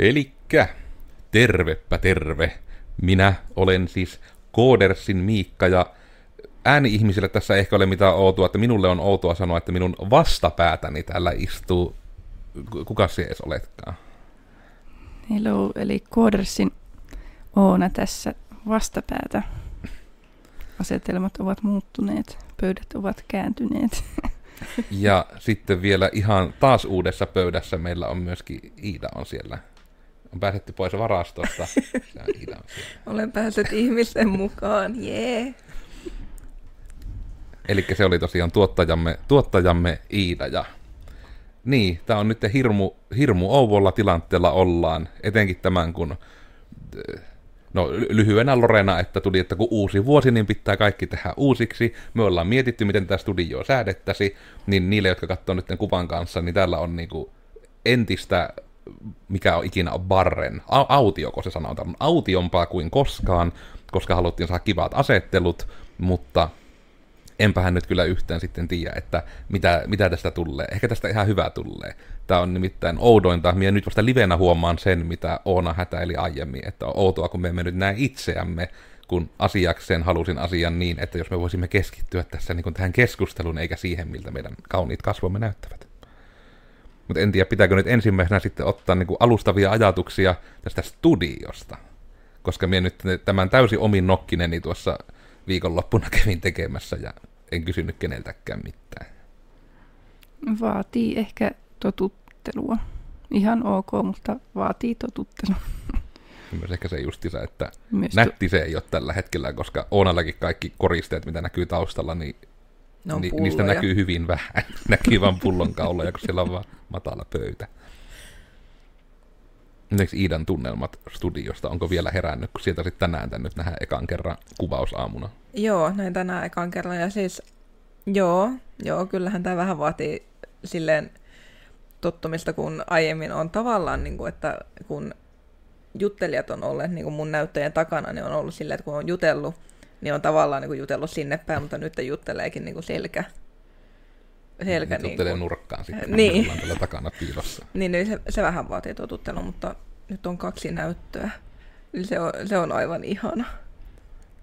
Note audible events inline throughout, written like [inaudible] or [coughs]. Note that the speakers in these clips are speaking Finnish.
Elikkä, tervepä terve. Minä olen siis Koodersin Miikka ja ääni-ihmisille tässä ehkä ole mitään outoa, että minulle on outoa sanoa, että minun vastapäätäni täällä istuu, kuka se edes oletkaan? Hello, eli Koodersin Oona tässä vastapäätä. Asetelmat ovat muuttuneet, pöydät ovat kääntyneet. Ja sitten vielä ihan taas uudessa pöydässä meillä on myöskin Iida on siellä. On pääsetty pois varastosta. Olen päässyt ihmisten mukaan, jee. Yeah. Eli se oli tosiaan tuottajamme, tuottajamme Iida. Ja niin, tämä on nyt hirmu, hirmu ouvolla tilanteella ollaan, etenkin tämän kun No lyhyenä Lorena, että tuli, että kun uusi vuosi, niin pitää kaikki tehdä uusiksi. Me ollaan mietitty, miten tämä studio säädettäisi, niin niille, jotka katsoo nyt kuvan kanssa, niin täällä on niinku entistä, mikä on ikinä on barren, autioko se sanotaan, autiompaa kuin koskaan, koska haluttiin saada kivat asettelut, mutta enpähän nyt kyllä yhtään sitten tiedä, että mitä, mitä tästä tulee. Ehkä tästä ihan hyvä tulee. Tämä on nimittäin oudointa. Minä nyt vasta livenä huomaan sen, mitä Oona hätäili aiemmin, että on outoa, kun me emme nyt näe itseämme, kun asiakseen halusin asian niin, että jos me voisimme keskittyä tässä niin tähän keskusteluun, eikä siihen, miltä meidän kauniit kasvomme näyttävät. Mutta en tiedä, pitääkö nyt ensimmäisenä sitten ottaa niin kuin alustavia ajatuksia tästä studiosta. Koska minä nyt tämän täysin omin nokkineni tuossa viikonloppuna [laughs] kävin tekemässä ja en kysynyt keneltäkään mitään. Vaatii ehkä totuttelua. Ihan ok, mutta vaatii totuttelua. [laughs] Myös ehkä se justiinsa, että Myös nätti se ei ole tällä hetkellä, koska Oonallakin kaikki koristeet, mitä näkyy taustalla, niin ni, niistä näkyy hyvin vähän. [laughs] näkyy vain pullonkauloja, kun siellä on vaan matala pöytä. Miten Iidan tunnelmat studiosta, onko vielä herännyt, kun sieltä sitten tänään tänne nähdään ekan kerran kuvausaamuna? Joo, näin tänään ekan kerran. Ja siis, joo, joo, kyllähän tämä vähän vaatii silleen tottumista, kun aiemmin on tavallaan, niin kuin, että kun juttelijat on olleet niin kuin mun näyttöjen takana, niin on ollut silleen, että kun on jutellut, niin on tavallaan niin kuin jutellut sinne päin, mutta nyt jutteleekin niin kuin selkä. selkä niin, niin kuin... nurkkaan sitten, niin. tällä takana piilossa. [laughs] niin, niin se, se, vähän vaatii totuttelua, mutta nyt on kaksi näyttöä. Niin se on, se on aivan ihana.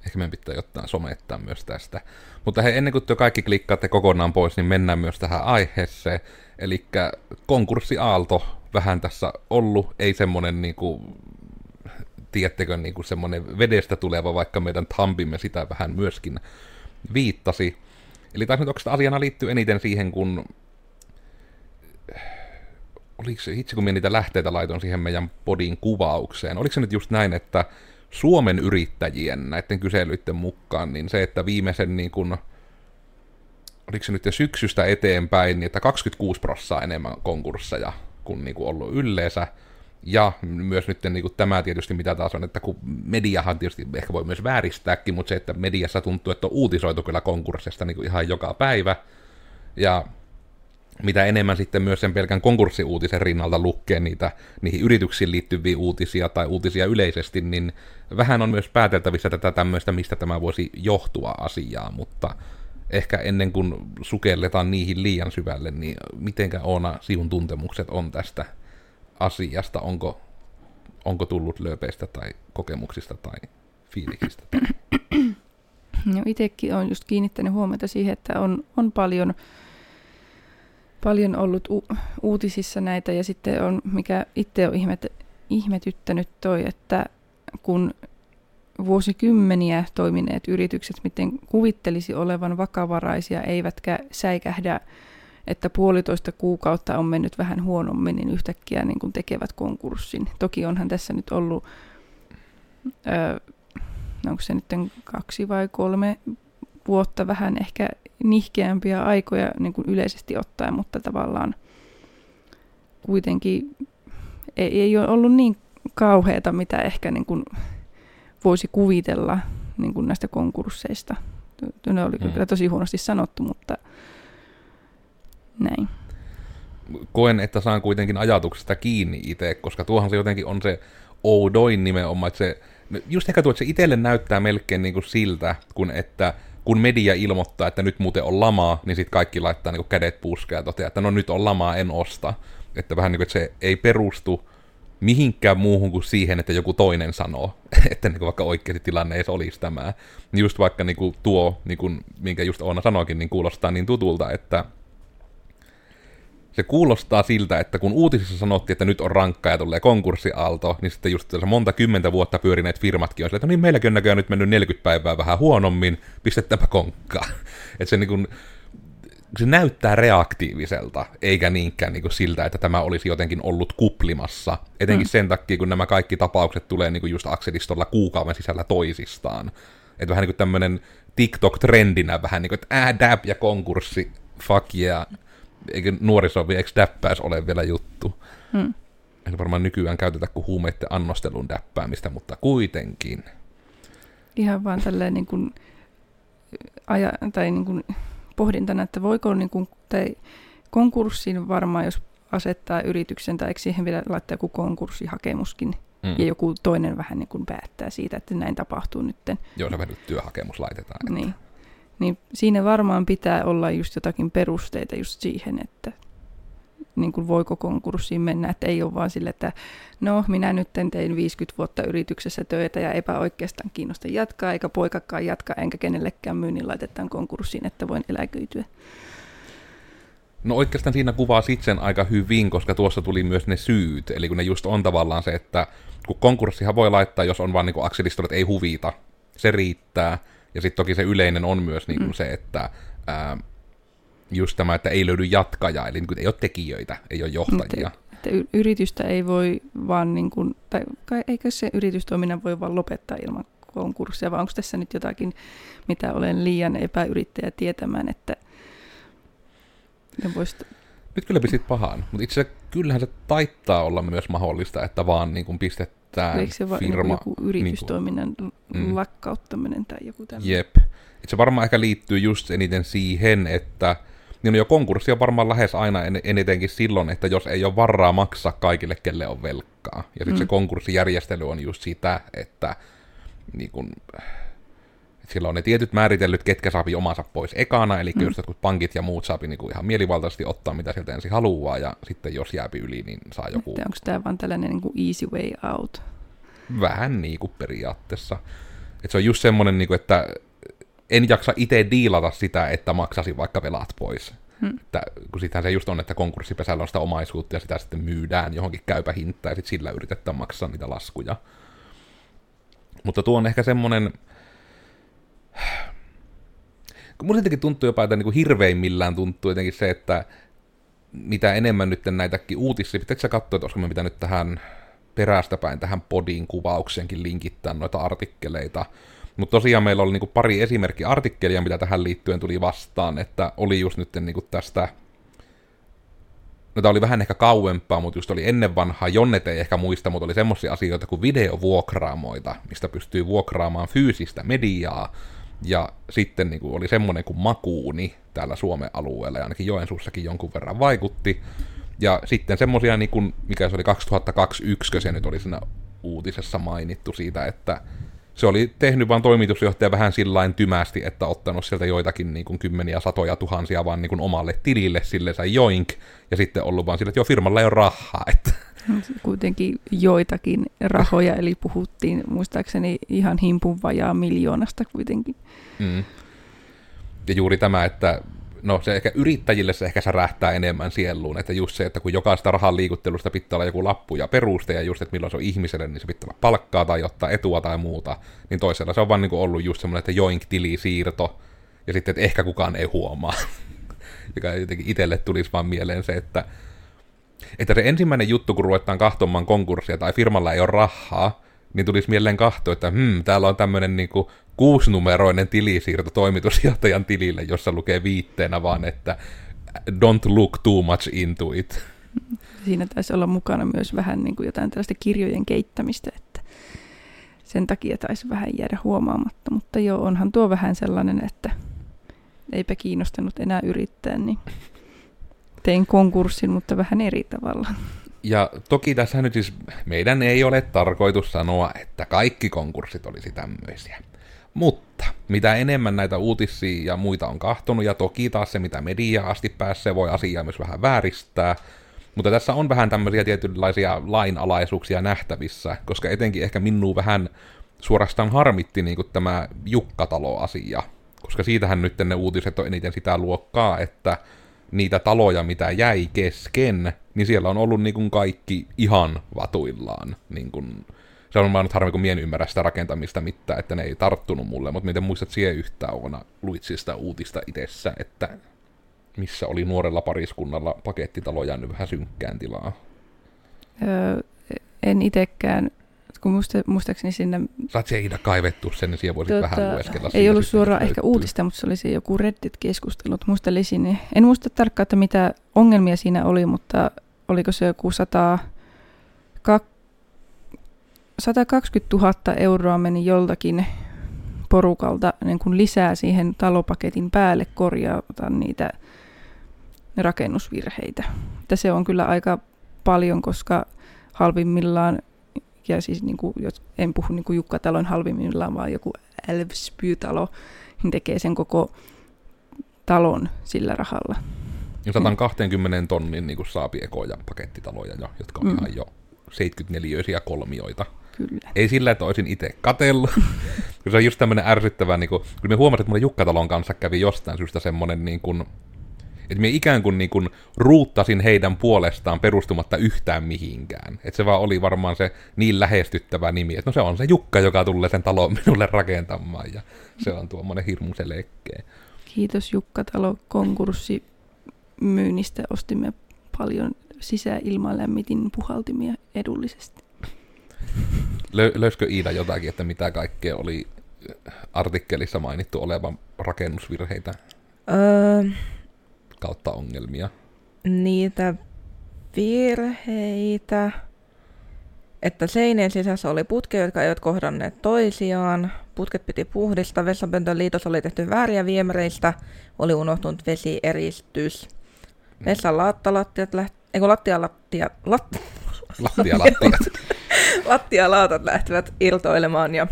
Ehkä meidän pitää ottaa somettaa myös tästä. Mutta he, ennen kuin te kaikki klikkaatte kokonaan pois, niin mennään myös tähän aiheeseen. Eli konkurssiaalto vähän tässä ollut, ei semmoinen niin kuin, tiedättekö, niin kuin semmoinen vedestä tuleva, vaikka meidän tampimme sitä vähän myöskin viittasi. Eli taisi nyt oikeastaan asiana liittyy eniten siihen, kun oliko se, itse kun minä niitä lähteitä laitoin siihen meidän podin kuvaukseen, oliko se nyt just näin, että Suomen yrittäjien näiden kyselyiden mukaan, niin se, että viimeisen niin kuin, oliko se nyt jo syksystä eteenpäin, niin että 26 prossaa enemmän konkursseja kuin, niin kuin ollut yleensä, ja myös nyt niin kuin tämä tietysti mitä taas on, että kun mediahan tietysti ehkä voi myös vääristääkin, mutta se, että mediassa tuntuu, että on uutisoitu kyllä konkurssista niin kuin ihan joka päivä, ja mitä enemmän sitten myös sen pelkän konkurssiuutisen rinnalta lukee niitä niihin yrityksiin liittyviä uutisia tai uutisia yleisesti, niin vähän on myös pääteltävissä tätä tämmöistä, mistä tämä voisi johtua asiaa, mutta ehkä ennen kuin sukelletaan niihin liian syvälle, niin mitenkä Oona siun tuntemukset on tästä asiasta? Onko, onko tullut lööpeistä tai kokemuksista tai fiiliksistä? No itsekin olen just kiinnittänyt huomiota siihen, että on, on paljon paljon ollut u- uutisissa näitä ja sitten on, mikä itse on ihmet, ihmetyttänyt toi, että kun vuosikymmeniä toimineet yritykset, miten kuvittelisi olevan vakavaraisia, eivätkä säikähdä, että puolitoista kuukautta on mennyt vähän huonommin, niin yhtäkkiä niin kuin tekevät konkurssin. Toki onhan tässä nyt ollut, öö, onko se nyt kaksi vai kolme vuotta vähän ehkä nihkeämpiä aikoja niin kuin yleisesti ottaen, mutta tavallaan kuitenkin ei, ei ole ollut niin kauheata, mitä ehkä niin kuin voisi kuvitella niin kuin näistä konkursseista. Ne oli kyllä tosi huonosti sanottu, mutta näin. Koen, että saan kuitenkin ajatuksesta kiinni itse, koska tuohan se jotenkin on se oudoin nimenomaan, että se, just ehkä tuo, että se itselle näyttää melkein niin kuin siltä, kun että kun media ilmoittaa, että nyt muuten on lamaa, niin sitten kaikki laittaa niin kädet puskeen ja toteaa, että no nyt on lamaa, en osta. Että vähän niin kuin, että se ei perustu mihinkään muuhun kuin siihen, että joku toinen sanoo, [laughs] että niin kuin vaikka oikeasti tilanne ei olisi tämä. Niin just vaikka niin kuin tuo, niin kuin, minkä just Oona sanoikin, niin kuulostaa niin tutulta, että se kuulostaa siltä, että kun uutisissa sanottiin, että nyt on rankkaa ja tulee konkurssiaalto, niin sitten just monta kymmentä vuotta pyörineet firmatkin on sillä, että no niin meilläkin on näköjään nyt mennyt 40 päivää vähän huonommin, pistetäänpä konkkaa. [laughs] että se niin kuin, se näyttää reaktiiviselta, eikä niinkään niin kuin siltä, että tämä olisi jotenkin ollut kuplimassa. Etenkin mm. sen takia, kun nämä kaikki tapaukset tulee niin kuin just Axelistolla kuukauden sisällä toisistaan. Että vähän niin kuin tämmöinen TikTok-trendinä vähän niin kuin, että ää, dab ja konkurssi, fuck yeah. Eikö nuoriso eikö däppäys ole vielä juttu? Mm. Ei varmaan nykyään käytetä kuin huumeiden annostelun däppäämistä, mutta kuitenkin. Ihan vaan tälleen niin kuin, aja, tai niin kuin pohdintana, että voiko niin kuin, tai konkurssiin varmaan, jos asettaa yrityksen, tai eikö siihen vielä laittaa joku konkurssihakemuskin, mm. ja joku toinen vähän niin kuin päättää siitä, että näin tapahtuu nyt. Joo, se työhakemus laitetaan. Että... Niin. Niin siinä varmaan pitää olla just jotakin perusteita just siihen, että niin kuin voiko konkurssiin mennä, että ei ole vaan sille, että no minä nyt tein 50 vuotta yrityksessä töitä ja epä oikeastaan kiinnosta jatkaa, eikä poikakaan jatka, enkä kenellekään myynnin laitetaan konkurssiin, että voin eläköityä. No oikeastaan siinä kuvaa sitten aika hyvin, koska tuossa tuli myös ne syyt, eli kun ne just on tavallaan se, että kun konkurssihan voi laittaa, jos on vaan niin että ei huvita, se riittää, ja sitten toki se yleinen on myös niin kuin mm. se, että ää, just tämä, että ei löydy jatkajaa, eli niin kuin ei ole tekijöitä, ei ole johtajia. Mutta, että yritystä ei voi vaan, niin kuin, tai eikö se yritystoiminnan voi vaan lopettaa ilman konkurssia, vai onko tässä nyt jotakin, mitä olen liian epäyrittäjä tietämään, että ne voisi... Nyt kyllä pistit pahaan, mutta itse asiassa kyllähän se taittaa olla myös mahdollista, että vaan niin kuin pistetään Eikö se firma... Joku yritystoiminnan niin kuin, mm. lakkauttaminen tai joku tämmöinen? Jep. Se varmaan ehkä liittyy just eniten siihen, että niin jo konkurssi on varmaan lähes aina en, enitenkin silloin, että jos ei ole varaa maksaa kaikille, kelle on velkaa. Ja sitten mm. se konkurssijärjestely on just sitä, että niin kun, sillä on ne tietyt määritellyt, ketkä saapi omansa pois ekana, eli mm. just jotkut pankit ja muut saapi niin kuin ihan mielivaltaisesti ottaa, mitä sieltä ensin haluaa, ja sitten jos jääpi yli, niin saa joku... Että onko tämä vaan tällainen niin kuin easy way out? Vähän niin kuin periaatteessa. Että se on just semmoinen, niin kuin, että en jaksa itse diilata sitä, että maksasi vaikka velat pois. Hmm. Että, kun sittenhän se just on, että konkurssipesällä on sitä omaisuutta ja sitä sitten myydään johonkin käypä hintaan ja sitten sillä yritetään maksaa niitä laskuja. Mutta tuo on ehkä semmoinen... Kun musta jotenkin tuntuu jopa, että niin kuin hirveimmillään tuntuu jotenkin se, että mitä enemmän nyt näitäkin uutisia, pitääkö sä katsoa, että olisiko me nyt tähän perästä päin tähän podin kuvaukseenkin linkittää noita artikkeleita, mutta tosiaan meillä oli niinku pari esimerkkiartikkelia, mitä tähän liittyen tuli vastaan, että oli just nyt niinku tästä no tämä oli vähän ehkä kauempaa, mutta just oli ennen vanhaa, Jonnet ei ehkä muista, mutta oli semmoisia asioita kuin videovuokraamoita, mistä pystyy vuokraamaan fyysistä mediaa, ja sitten niin kuin oli semmoinen kuin Makuuni täällä Suomen alueella, ja ainakin Joensuussakin jonkun verran vaikutti. Ja sitten semmoisia, niin kuin, mikä se oli 2021, se nyt oli siinä uutisessa mainittu siitä, että se oli tehnyt vaan toimitusjohtaja vähän sillain tymästi, että ottanut sieltä joitakin niin kuin kymmeniä satoja tuhansia vaan niin kuin omalle tilille, sille sai joink, ja sitten ollut vaan sille, että joo, firmalla ei ole rahaa. Että. Kuitenkin joitakin rahoja, eli puhuttiin muistaakseni ihan himpun vajaa miljoonasta kuitenkin. Mm. Ja juuri tämä, että no se ehkä yrittäjille se ehkä särähtää enemmän sieluun, että just se, että kun jokaista rahan liikuttelusta pitää olla joku lappu ja peruste, ja just, että milloin se on ihmiselle, niin se pitää olla palkkaa tai ottaa etua tai muuta, niin toisella se on vaan niin ollut just semmoinen, että joink siirto ja sitten, että ehkä kukaan ei huomaa. [laughs] Joka jotenkin itselle tulisi vaan mieleen se, että, että se ensimmäinen juttu, kun ruvetaan kahtomaan konkurssia tai firmalla ei ole rahaa, niin tulisi mieleen kahto, että hmm, täällä on tämmöinen niin kuin kuusinumeroinen tilisiirto toimitusjohtajan tilille, jossa lukee viitteenä vaan, että don't look too much into it. Siinä taisi olla mukana myös vähän niin kuin jotain tällaista kirjojen keittämistä, että sen takia taisi vähän jäädä huomaamatta. Mutta joo, onhan tuo vähän sellainen, että eipä kiinnostanut enää yrittää, niin tein konkurssin, mutta vähän eri tavalla. Ja toki tässä nyt siis meidän ei ole tarkoitus sanoa, että kaikki konkurssit olisi tämmöisiä. Mutta mitä enemmän näitä uutisia ja muita on kahtonut, ja toki taas se, mitä media asti pääsee, voi asiaa myös vähän vääristää, Mutta tässä on vähän tämmöisiä tietynlaisia lainalaisuuksia nähtävissä, koska etenkin ehkä minua vähän suorastaan harmitti niin kuin tämä Jukkatalo-asia, koska siitähän nyt ne uutiset on eniten sitä luokkaa, että niitä taloja, mitä jäi kesken, niin siellä on ollut niin kuin kaikki ihan vatuillaan. Niin kuin, se on vaan nyt harmi, kun mien ymmärrä sitä rakentamista mitään, että ne ei tarttunut mulle, mutta miten muistat siihen yhtään Oona luitsista uutista itsessä, että missä oli nuorella pariskunnalla pakettitalo jäänyt vähän synkkään tilaa. Öö, en itsekään, kun muista, muistaakseni sinne... Saat Iida kaivettu sen, niin siellä voisit tota, vähän lueskella. Ei ollut suoraan ehkä uutista, mutta se oli se joku Reddit-keskustelut. Muistelisin, niin en muista tarkkaan, että mitä ongelmia siinä oli, mutta oliko se joku 100, 120 000 euroa meni joltakin porukalta niin kuin lisää siihen talopaketin päälle korjata niitä rakennusvirheitä. Että se on kyllä aika paljon, koska halvimmillaan, ja siis niin kuin, en puhu niin kuin Jukkatalon halvimmillaan, vaan joku Älvsby-talo, niin tekee sen koko talon sillä rahalla. Ja 120 tonnin niin kuin saapi ekoja pakettitaloja, jo, jotka on mm. ihan jo 74 kolmioita. Kyllä. Ei sillä, että olisin itse katellut. [laughs] se on just tämmöinen ärsyttävä, niin kuin, kun me huomasin, että mulle Jukkatalon kanssa kävi jostain syystä semmoinen niin kuin, että me ikään kuin, niin kuin ruuttasin heidän puolestaan perustumatta yhtään mihinkään. Että se vaan oli varmaan se niin lähestyttävä nimi, että no se on se Jukka, joka tulee sen talon minulle rakentamaan, ja se on tuommoinen hirmu selkeä. Kiitos Jukka Talo konkurssi myynnistä. Ostimme paljon sisäilmalämmitin puhaltimia edullisesti. Lö- löyskö Iida jotakin, että mitä kaikkea oli artikkelissa mainittu olevan rakennusvirheitä? Öö, kautta ongelmia? Niitä virheitä, että seinien sisässä oli putkeja, jotka eivät kohdanneet toisiaan. Putket piti puhdistaa, vessapöntön liitos oli tehty vääriä viemäreistä, oli unohtunut vesieristys. Mm. Vessan lattalattiat läht... Eikö lattialattia... Lat... Lattialattiat. [laughs] Lattialaatat lähtivät irtoilemaan ja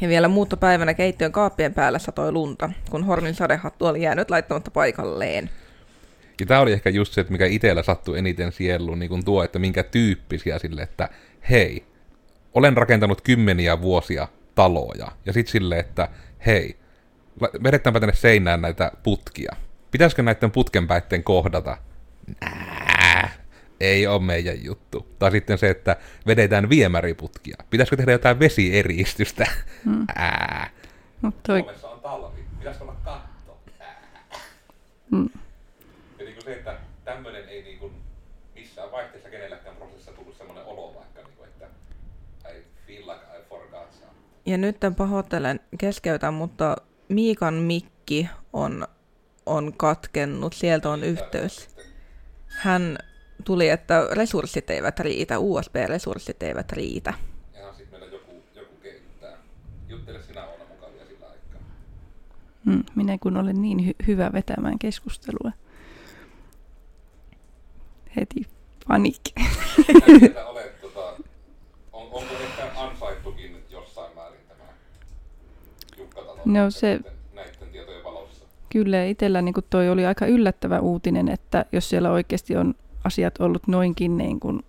ja vielä muuttopäivänä keittiön kaappien päällä satoi lunta, kun Hornin sadehattu oli jäänyt laittamatta paikalleen. Ja tämä oli ehkä just se, että mikä itsellä sattui eniten sieluun, niin kuin tuo, että minkä tyyppisiä sille, että hei, olen rakentanut kymmeniä vuosia taloja. Ja sitten sille, että hei, vedetäänpä tänne seinään näitä putkia. Pitäisikö näiden putken päitten kohdata? Nää, ei ole meidän juttu. Tai sitten se, että vedetään viemäriputkia. Pitäisikö tehdä jotain vesieristystä? Hmm. Ää. Mut toi... Suomessa on talvi. Pitäisikö olla katto? Hmm. Ja niin kuin se, että tämmöinen ei niin kuin missään vaihteessa kenelläkään prosessissa tullut semmoinen olo vaikka, niin kuin, että I feel like I forgot something. Ja nyt pahoittelen keskeytän, mutta Miikan mikki on, on katkennut. Sieltä on yhteys. Hän tuli, että resurssit eivät riitä, USB-resurssit eivät riitä. Ja sitten meillä joku, joku kehittää. Juttele sinä olla mukavia sillä aikaa. Mm, minä kun olen niin hy- hyvä vetämään keskustelua. Heti panikki. [laughs] olet, tota, on, onko ehkä ansaittukin jossain määrin tämä Jukka no, se, näiden, näiden tietojen valossa? Kyllä, itsellä niin toi oli aika yllättävä uutinen, että jos siellä oikeasti on asiat ollut noinkin niin kuin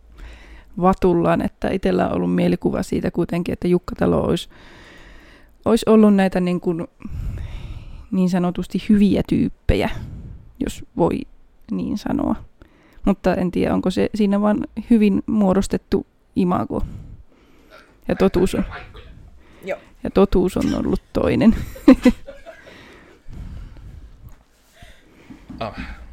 vatullaan, että itsellä on ollut mielikuva siitä kuitenkin, että Jukkatalo olisi, olisi ollut näitä niin, kuin, niin sanotusti hyviä tyyppejä, jos voi niin sanoa. Mutta en tiedä, onko se siinä vain hyvin muodostettu imago. Ja totuus on, ja totuus on ollut toinen. ah.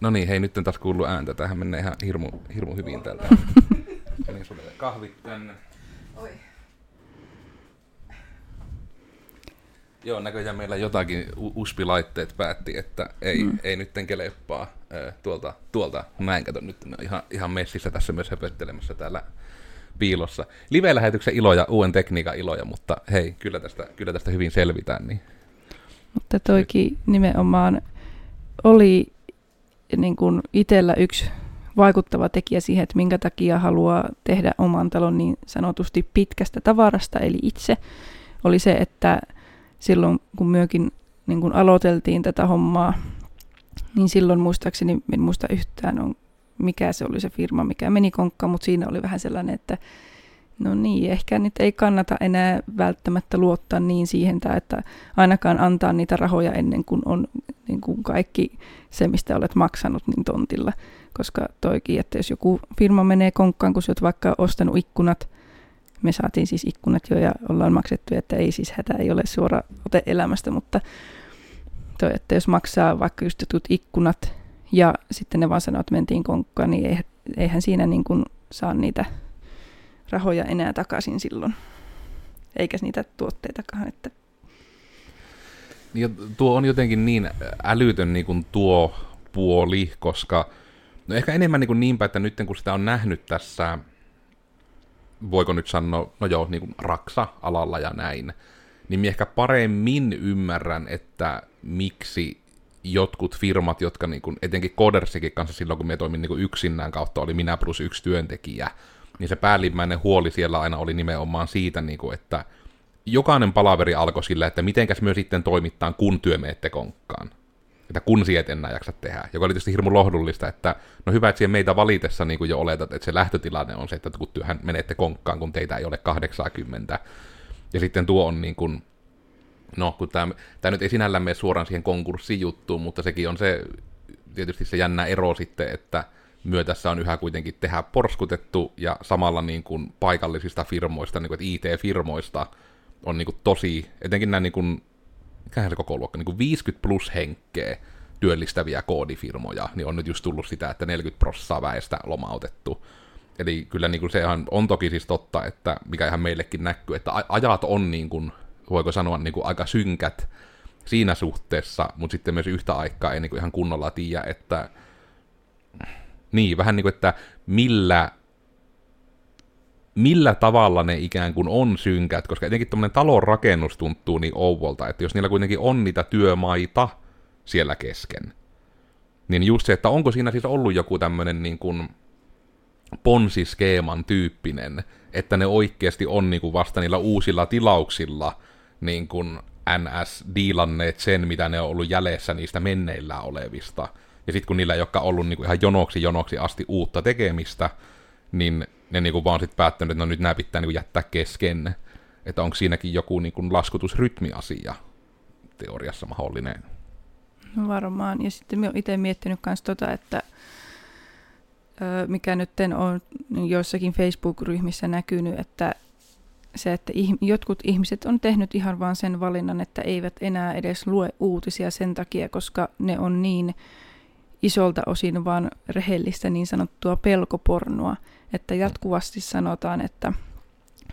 No niin, hei, nyt en taas kuullut ääntä. Tähän menee ihan hirmu, hirmu hyvin täältä. [laughs] Menin sulle kahvit tänne. Oi. Joo, näköjään meillä jotakin USB-laitteet päätti, että ei, mm. ei nyt keleppaa tuolta, tuolta. Mä en kato nyt, ne on ihan, ihan messissä tässä myös höpöttelemässä täällä piilossa. Live-lähetyksen iloja, uuden tekniikan iloja, mutta hei, kyllä tästä, kyllä tästä hyvin selvitään. Niin. Mutta toikin nimenomaan oli niin kuin itsellä yksi vaikuttava tekijä siihen, että minkä takia haluaa tehdä oman talon niin sanotusti pitkästä tavarasta, eli itse, oli se, että silloin kun myökin niin kun aloiteltiin tätä hommaa, niin silloin muistaakseni, en muista yhtään, on, mikä se oli se firma, mikä meni konkkaan, mutta siinä oli vähän sellainen, että no niin, ehkä nyt ei kannata enää välttämättä luottaa niin siihen, että ainakaan antaa niitä rahoja ennen kuin on niin kuin kaikki se, mistä olet maksanut, niin tontilla. Koska toikin, että jos joku firma menee konkkaan, kun sä oot vaikka ostanut ikkunat, me saatiin siis ikkunat jo ja ollaan maksettu, että ei siis hätä, ei ole suora ote elämästä, mutta toi, että jos maksaa vaikka just jutut ikkunat ja sitten ne vaan sanoo, että mentiin konkkaan, niin eihän siinä niin kuin saa niitä rahoja enää takaisin silloin, eikä niitä tuotteitakaan. Että... Ja tuo on jotenkin niin älytön niin kuin tuo puoli, koska no ehkä enemmän niin kuin niinpä, että nyt kun sitä on nähnyt tässä, voiko nyt sanoa, no joo, niin kuin raksa-alalla ja näin, niin minä ehkä paremmin ymmärrän, että miksi jotkut firmat, jotka niin kuin, etenkin Codersikin kanssa silloin, kun me toimin niin kuin yksinään kautta, oli minä plus yksi työntekijä, niin se päällimmäinen huoli siellä aina oli nimenomaan siitä, niin kuin, että jokainen palaveri alkoi sillä, että mitenkäs myös sitten toimittaa, kun työ menette konkkaan. Että kun sieltä enää jaksa tehdä. Joka oli tietysti hirmu lohdullista, että no hyvä, että meitä valitessa niin kuin jo oletat, että se lähtötilanne on se, että kun työhän menette konkkaan, kun teitä ei ole 80. Ja sitten tuo on niin kuin, no kun tämä, tämä nyt ei sinällään mene suoraan siihen konkurssijuttuun, mutta sekin on se tietysti se jännä ero sitten, että myötässä on yhä kuitenkin tehdä porskutettu ja samalla niin kuin paikallisista firmoista, niin kuin, että IT-firmoista on niin kuin tosi, etenkin nämä niin kuin, mikähän se koko luokka, niin kuin 50 plus henkeä työllistäviä koodifirmoja, niin on nyt just tullut sitä, että 40 prosenttia väestä lomautettu. Eli kyllä niin kuin se on, on toki siis totta, että mikä ihan meillekin näkyy, että ajat on niin kuin, voiko sanoa niin kuin aika synkät siinä suhteessa, mutta sitten myös yhtä aikaa ei niin kuin ihan kunnolla tiedä, että niin, vähän niin kuin, että millä, millä tavalla ne ikään kuin on synkät, koska etenkin tämmöinen talon rakennus tuntuu niin ouvolta, että jos niillä kuitenkin on niitä työmaita siellä kesken, niin just se, että onko siinä siis ollut joku tämmöinen niin kuin ponsiskeeman tyyppinen, että ne oikeasti on niin kuin vasta niillä uusilla tilauksilla niin kuin NS-diilanneet sen, mitä ne on ollut jäljessä niistä menneillä olevista – ja sitten kun niillä ei olekaan ollut niinku ihan jonoksi jonoksi asti uutta tekemistä, niin ne niinku vaan sitten päättänyt, että no nyt nämä pitää niinku jättää kesken. Että onko siinäkin joku niinku laskutusrytmiasia teoriassa mahdollinen? No varmaan. Ja sitten olen itse miettinyt myös tota, että mikä nyt on joissakin Facebook-ryhmissä näkynyt, että se, että jotkut ihmiset on tehnyt ihan vaan sen valinnan, että eivät enää edes lue uutisia sen takia, koska ne on niin isolta osin vaan rehellistä niin sanottua pelkopornoa, että jatkuvasti sanotaan, että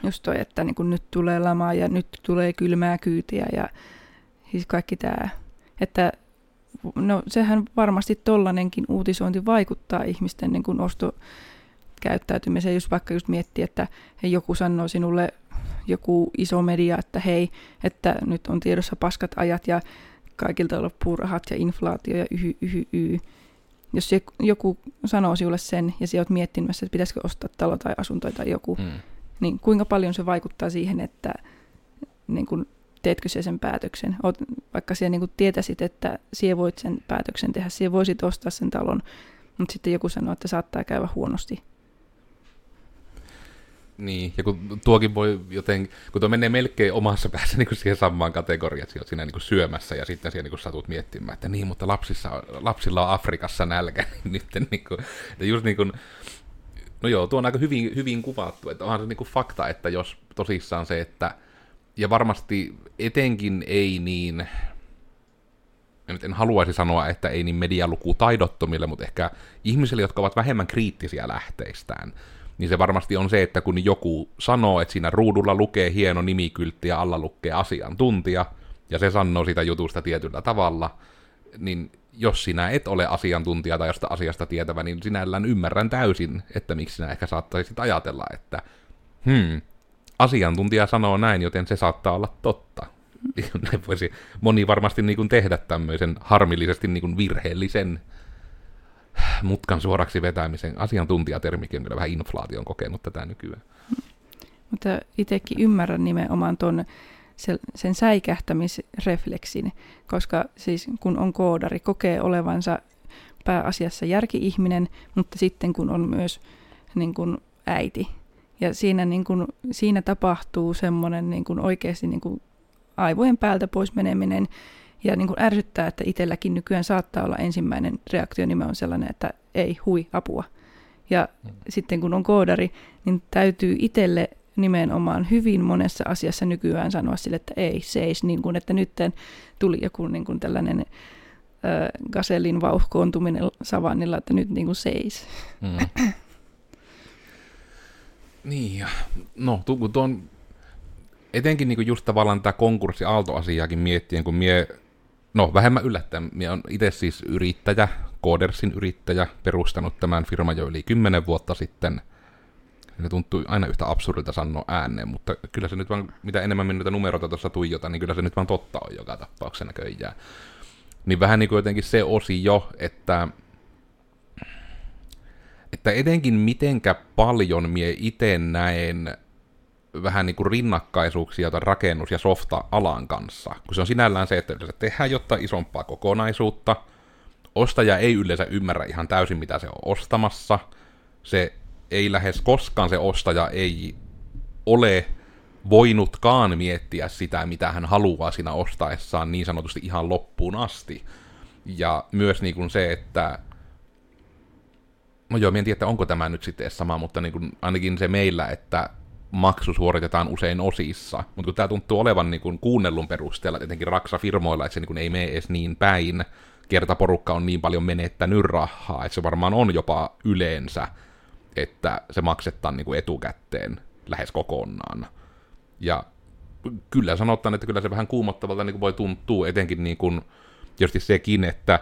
just toi, että niin nyt tulee lama ja nyt tulee kylmää kyytiä ja siis kaikki tämä, että no sehän varmasti tollanenkin uutisointi vaikuttaa ihmisten niin kuin ostokäyttäytymiseen, jos vaikka just miettii, että hei, joku sanoo sinulle, joku iso media, että hei, että nyt on tiedossa paskat ajat ja kaikilta loppuu rahat ja inflaatio ja yhy, yhy, yhy. Jos joku sanoo sinulle sen ja sinä olet miettimässä, että pitäisikö ostaa talo tai asunto tai joku, mm. niin kuinka paljon se vaikuttaa siihen, että niin kun, teetkö se sen päätöksen. Oot, vaikka sinä niin tietäisit, että sinä voit sen päätöksen tehdä, sinä voisit ostaa sen talon, mutta sitten joku sanoo, että saattaa käydä huonosti niin, ja kun tuokin voi joten, kun tuo menee melkein omassa päässä niin kuin siihen samaan kategoriaan, että siinä niin kuin syömässä ja sitten siellä niin kuin satut miettimään, että niin, mutta lapsissa, lapsilla on Afrikassa nälkä, [laughs] niin nyt niin kuin, että just niin kuin, no joo, tuo on aika hyvin, hyvin kuvattu, että onhan se niin kuin fakta, että jos tosissaan se, että, ja varmasti etenkin ei niin, nyt en haluaisi sanoa, että ei niin medialukutaidottomille, mutta ehkä ihmisille, jotka ovat vähemmän kriittisiä lähteistään, niin se varmasti on se, että kun joku sanoo, että siinä ruudulla lukee hieno nimikyltti ja alla lukee asiantuntija, ja se sanoo sitä jutusta tietyllä tavalla, niin jos sinä et ole asiantuntija tai josta asiasta tietävä, niin sinällään ymmärrän täysin, että miksi sinä ehkä saattaisit ajatella, että hmm, asiantuntija sanoo näin, joten se saattaa olla totta. [laughs] voisi moni varmasti niin kuin tehdä tämmöisen harmillisesti niin kuin virheellisen mutkan suoraksi vetämisen. Asiantuntijatermikin on kyllä vähän inflaation kokenut tätä nykyään. Mutta itsekin ymmärrän nimenomaan tuon sen säikähtämisrefleksin, koska siis kun on koodari, kokee olevansa pääasiassa järki-ihminen, mutta sitten kun on myös niin kuin äiti. Ja siinä, niin kuin, siinä tapahtuu semmoinen niin kuin oikeasti niin kuin aivojen päältä pois meneminen, ja niin kuin ärsyttää, että itselläkin nykyään saattaa olla ensimmäinen reaktio nimenomaan sellainen, että ei, hui, apua. Ja mm. sitten kun on koodari, niin täytyy itselle nimenomaan hyvin monessa asiassa nykyään sanoa sille, että ei, seis, niin kuin, että nyt tuli joku niin kuin tällainen äh, gasellin vauhkoontuminen savannilla, että nyt niin kuin seis. Mm. [coughs] niin, ja no, tu- tuon, etenkin niin kuin just tavallaan tätä konkurssi-aalto-asiaakin miettien, kun mie No, vähemmän yllättäen. Minä olen itse siis yrittäjä, Codersin yrittäjä, perustanut tämän firman jo yli 10 vuotta sitten. Se tuntui aina yhtä absurdilta sanoa ääneen, mutta kyllä se nyt vaan, mitä enemmän minä numeroita tuossa tuijota, niin kyllä se nyt vaan totta on joka tapauksessa näköjään. Niin vähän niin kuin jotenkin se osi jo, että että etenkin mitenkä paljon mie itse näen vähän niin kuin rinnakkaisuuksia tai rakennus- ja softa-alan kanssa, kun se on sinällään se, että se tehdään jotta isompaa kokonaisuutta, ostaja ei yleensä ymmärrä ihan täysin, mitä se on ostamassa, se ei lähes koskaan se ostaja ei ole voinutkaan miettiä sitä, mitä hän haluaa siinä ostaessaan niin sanotusti ihan loppuun asti. Ja myös niin kuin se, että no joo, en tiedä, onko tämä nyt sitten sama, mutta niin kuin ainakin se meillä, että maksu suoritetaan usein osissa, mutta kun tämä tuntuu olevan niin kuin kuunnellun perusteella, etenkin Raksa-firmoilla, että se niin kuin ei mene edes niin päin, kerta porukka on niin paljon menettänyt rahaa, että se varmaan on jopa yleensä, että se maksetaan niin kuin etukäteen lähes kokonaan. Ja kyllä sanotaan, että kyllä se vähän kuumottavalta niin kuin voi tuntua, etenkin niin kuin, tietysti sekin, että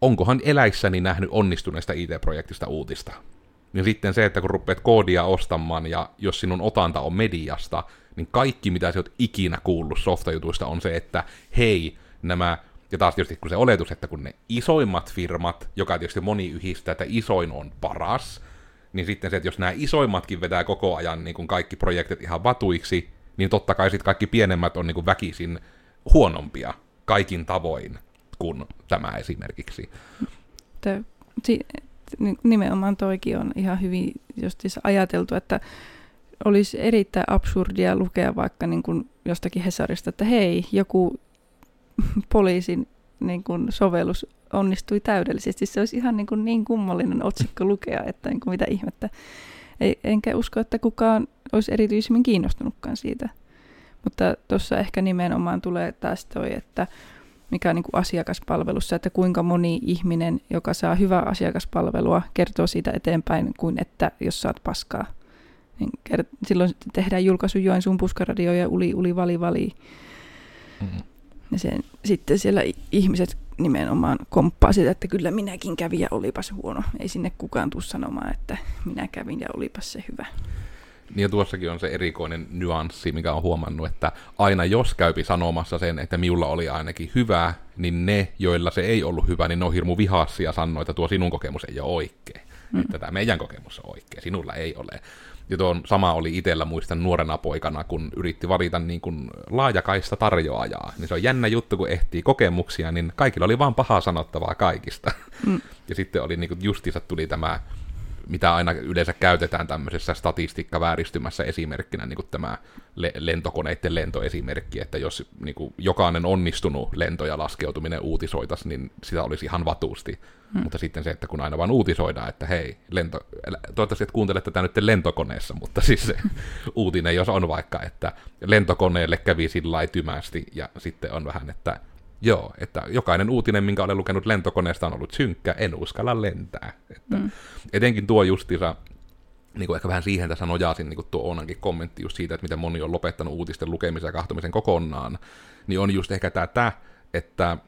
onkohan eläissäni nähnyt onnistuneesta IT-projektista uutista niin sitten se, että kun rupeat koodia ostamaan ja jos sinun otanta on mediasta, niin kaikki mitä sä oot ikinä kuullut softajutuista on se, että hei, nämä, ja taas tietysti kun se oletus, että kun ne isoimmat firmat, joka tietysti moni yhdistää, että isoin on paras, niin sitten se, että jos nämä isoimmatkin vetää koko ajan niin kuin kaikki projektit ihan vatuiksi, niin totta kai sitten kaikki pienemmät on niin kuin väkisin huonompia kaikin tavoin kuin tämä esimerkiksi. Nimenomaan toikin on ihan hyvin justiinsa ajateltu, että olisi erittäin absurdia lukea vaikka niin kuin jostakin Hesarista, että hei, joku poliisin niin kuin sovellus onnistui täydellisesti. Se olisi ihan niin, kuin niin kummallinen otsikko lukea, että niin kuin mitä ihmettä. Enkä usko, että kukaan olisi erityisemmin kiinnostunutkaan siitä. Mutta tuossa ehkä nimenomaan tulee taas toi, että mikä on niin kuin asiakaspalvelussa, että kuinka moni ihminen, joka saa hyvää asiakaspalvelua, kertoo siitä eteenpäin kuin että jos saat paskaa. Niin kert- silloin tehdään julkaisu Joensuun puskaradio ja uli, uli, vali, vali. Mm-hmm. Ja sen, sitten siellä ihmiset nimenomaan komppaa sitä, että kyllä minäkin kävin ja olipas huono. Ei sinne kukaan tule sanomaan, että minä kävin ja olipas se hyvä. Niin ja tuossakin on se erikoinen nyanssi, mikä on huomannut, että aina jos käypi sanomassa sen, että miulla oli ainakin hyvä, niin ne, joilla se ei ollut hyvä, niin ne on hirmu vihassia ja sanoo, että tuo sinun kokemus ei ole oikein. Mm. Että tämä meidän kokemus on oikein, sinulla ei ole. Ja tuon sama oli itsellä muistan nuorena poikana, kun yritti valita niin kuin laajakaista tarjoajaa. Niin se on jännä juttu, kun ehtii kokemuksia, niin kaikilla oli vaan pahaa sanottavaa kaikista. Mm. [laughs] Ja sitten oli niin kuin justiinsa tuli tämä mitä aina yleensä käytetään tämmöisessä statistiikkavääristymässä esimerkkinä, niin kuin tämä le- lentokoneiden lentoesimerkki, että jos niin kuin, jokainen onnistunut lento ja laskeutuminen uutisoitaisiin, niin sitä olisi ihan vatusti. Hmm. Mutta sitten se, että kun aina vaan uutisoidaan, että hei, lento, toivottavasti et kuuntele tätä nyt lentokoneessa, mutta [laughs] siis se uutinen, jos on vaikka, että lentokoneelle kävi sillä tymästi, ja sitten on vähän, että Joo, että jokainen uutinen, minkä olen lukenut lentokoneesta, on ollut synkkä, en uskalla lentää. Että mm. Etenkin tuo justiinsa, niin kuin ehkä vähän siihen tässä nojaasin niin kuin tuo Onankin kommentti just siitä, että miten moni on lopettanut uutisten lukemisen ja kahtumisen kokonaan, niin on just ehkä tätä, että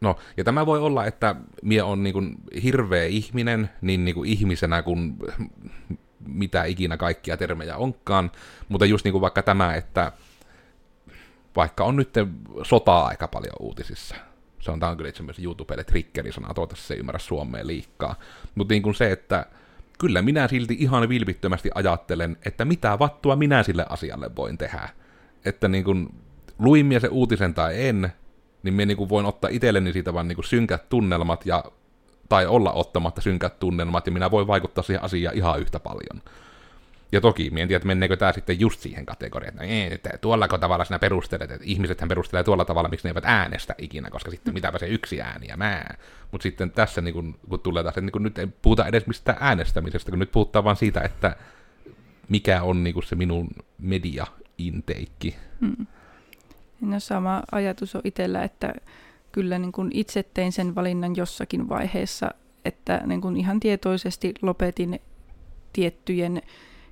No, ja tämä voi olla, että mie on niin kuin hirveä ihminen, niin, niin kuin ihmisenä kuin mitä ikinä kaikkia termejä onkaan, mutta just niin kuin vaikka tämä, että vaikka on nyt sotaa aika paljon uutisissa. Se on, tämä on kyllä itse asiassa YouTubelle triggerisana, toivottavasti se ei ymmärrä Suomeen liikkaa. Mutta niin kuin se, että kyllä minä silti ihan vilpittömästi ajattelen, että mitä vattua minä sille asialle voin tehdä. Että niin kuin, luin se uutisen tai en, niin minä niin voin ottaa itselleni siitä vaan niin synkät tunnelmat ja tai olla ottamatta synkät tunnelmat, ja minä voin vaikuttaa siihen asiaan ihan yhtä paljon. Ja toki, tiedä, että menneekö tämä sitten just siihen kategoriaan, että, ei, että tuollako tavalla sinä perustelet, että ihmisethän perustelee tuolla tavalla, miksi ne eivät äänestä ikinä, koska sitten mitäpä se yksi ääni ja mä. Mutta sitten tässä, niin kun, kun tulee taas, että niin kun nyt ei puhuta edes mistään äänestämisestä, kun nyt puhutaan vaan siitä, että mikä on niin se minun media-inteikki. Hmm. No sama ajatus on itsellä, että kyllä niin kuin itse tein sen valinnan jossakin vaiheessa, että niin kuin ihan tietoisesti lopetin tiettyjen